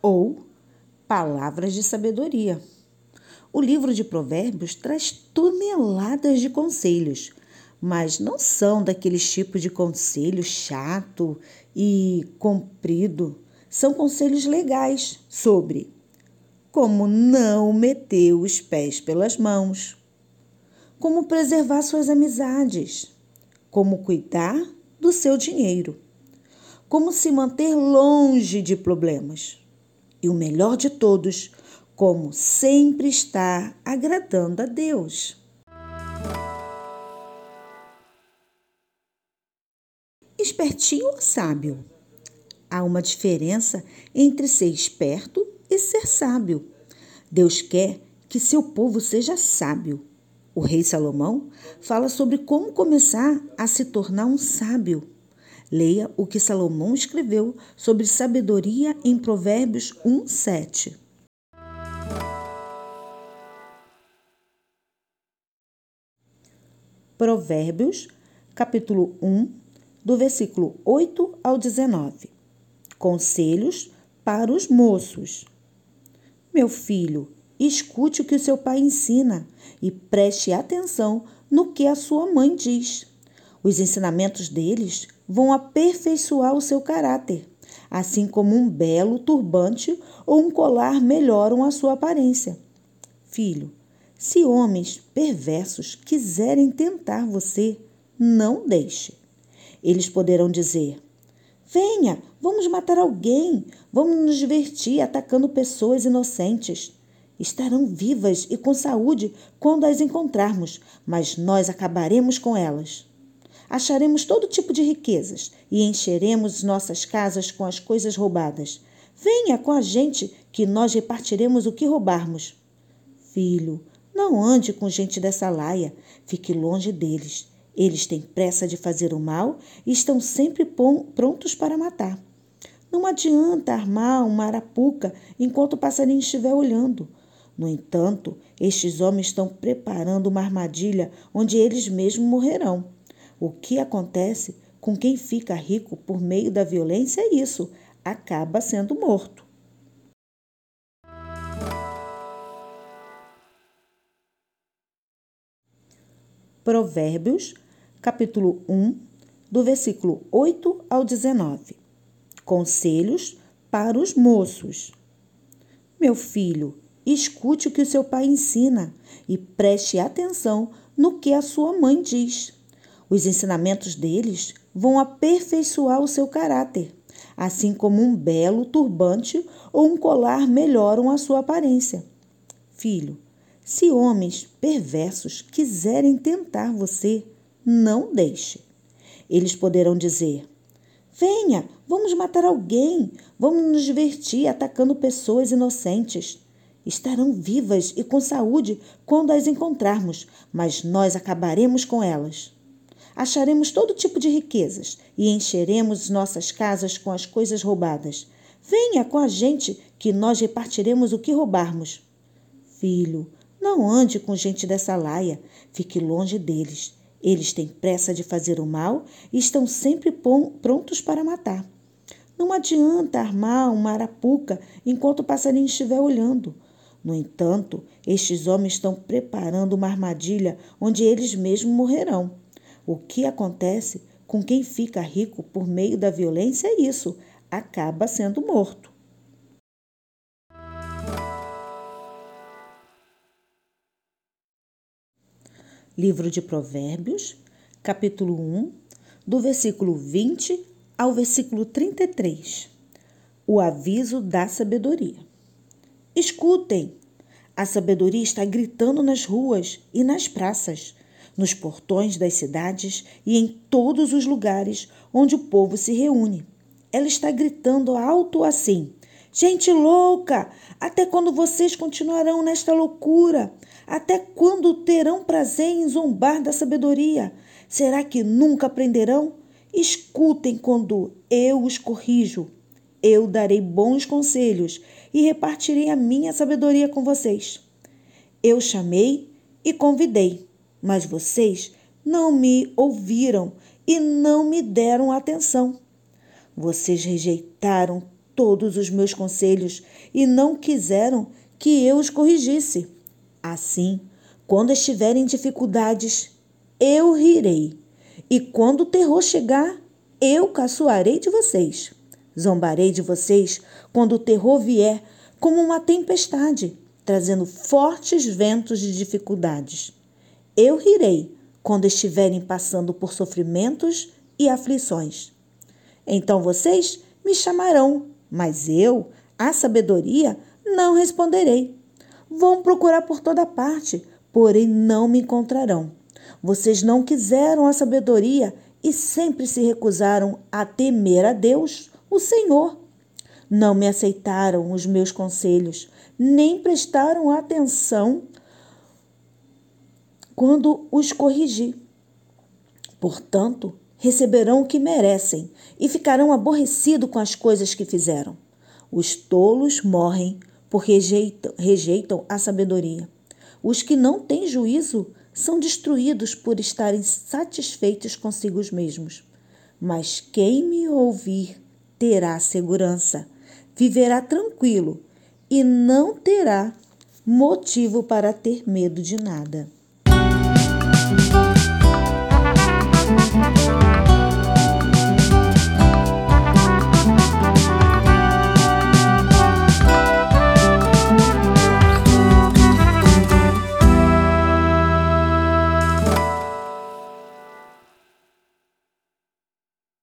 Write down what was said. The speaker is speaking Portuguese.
Ou Palavras de Sabedoria. O livro de Provérbios traz toneladas de conselhos, mas não são daqueles tipos de conselho chato e comprido. São conselhos legais sobre como não meter os pés pelas mãos, como preservar suas amizades, como cuidar do seu dinheiro, como se manter longe de problemas e o melhor de todos, como sempre estar agradando a Deus. Espertinho ou sábio? Há uma diferença entre ser esperto e ser sábio. Deus quer que seu povo seja sábio. O rei Salomão fala sobre como começar a se tornar um sábio. Leia o que Salomão escreveu sobre sabedoria em Provérbios 1, 7. Provérbios, capítulo 1, do versículo 8 ao 19. Conselhos para os moços. Meu filho, escute o que o seu pai ensina e preste atenção no que a sua mãe diz. Os ensinamentos deles vão aperfeiçoar o seu caráter, assim como um belo turbante ou um colar melhoram a sua aparência. Filho, se homens perversos quiserem tentar você, não deixe. Eles poderão dizer: Venha, vamos matar alguém, vamos nos divertir atacando pessoas inocentes. Estarão vivas e com saúde quando as encontrarmos, mas nós acabaremos com elas acharemos todo tipo de riquezas e encheremos nossas casas com as coisas roubadas. Venha com a gente, que nós repartiremos o que roubarmos. Filho, não ande com gente dessa laia, fique longe deles. Eles têm pressa de fazer o mal e estão sempre prontos para matar. Não adianta armar uma arapuca enquanto o passarinho estiver olhando. No entanto, estes homens estão preparando uma armadilha onde eles mesmos morrerão. O que acontece com quem fica rico por meio da violência é isso: acaba sendo morto. Provérbios, capítulo 1, do versículo 8 ao 19. Conselhos para os moços. Meu filho, escute o que o seu pai ensina e preste atenção no que a sua mãe diz. Os ensinamentos deles vão aperfeiçoar o seu caráter, assim como um belo turbante ou um colar melhoram a sua aparência. Filho, se homens perversos quiserem tentar você, não deixe. Eles poderão dizer: Venha, vamos matar alguém, vamos nos divertir atacando pessoas inocentes. Estarão vivas e com saúde quando as encontrarmos, mas nós acabaremos com elas. Acharemos todo tipo de riquezas e encheremos nossas casas com as coisas roubadas. Venha com a gente, que nós repartiremos o que roubarmos. Filho, não ande com gente dessa laia, fique longe deles. Eles têm pressa de fazer o mal e estão sempre prontos para matar. Não adianta armar uma arapuca enquanto o passarinho estiver olhando. No entanto, estes homens estão preparando uma armadilha onde eles mesmos morrerão. O que acontece com quem fica rico por meio da violência é isso: acaba sendo morto. Livro de Provérbios, capítulo 1, do versículo 20 ao versículo 33. O aviso da sabedoria. Escutem! A sabedoria está gritando nas ruas e nas praças nos portões das cidades e em todos os lugares onde o povo se reúne. Ela está gritando alto assim: Gente louca! Até quando vocês continuarão nesta loucura? Até quando terão prazer em zombar da sabedoria? Será que nunca aprenderão? Escutem quando eu os corrijo. Eu darei bons conselhos e repartirei a minha sabedoria com vocês. Eu chamei e convidei mas vocês não me ouviram e não me deram atenção. Vocês rejeitaram todos os meus conselhos e não quiseram que eu os corrigisse. Assim, quando estiverem em dificuldades, eu rirei. E quando o terror chegar, eu caçoarei de vocês. Zombarei de vocês quando o terror vier como uma tempestade, trazendo fortes ventos de dificuldades. Eu rirei quando estiverem passando por sofrimentos e aflições. Então vocês me chamarão, mas eu, a sabedoria, não responderei. Vão procurar por toda parte, porém não me encontrarão. Vocês não quiseram a sabedoria e sempre se recusaram a temer a Deus, o Senhor. Não me aceitaram os meus conselhos, nem prestaram atenção quando os corrigi. Portanto, receberão o que merecem e ficarão aborrecidos com as coisas que fizeram. Os tolos morrem porque rejeitam, rejeitam a sabedoria. Os que não têm juízo são destruídos por estarem satisfeitos consigo mesmos. Mas quem me ouvir terá segurança, viverá tranquilo e não terá motivo para ter medo de nada.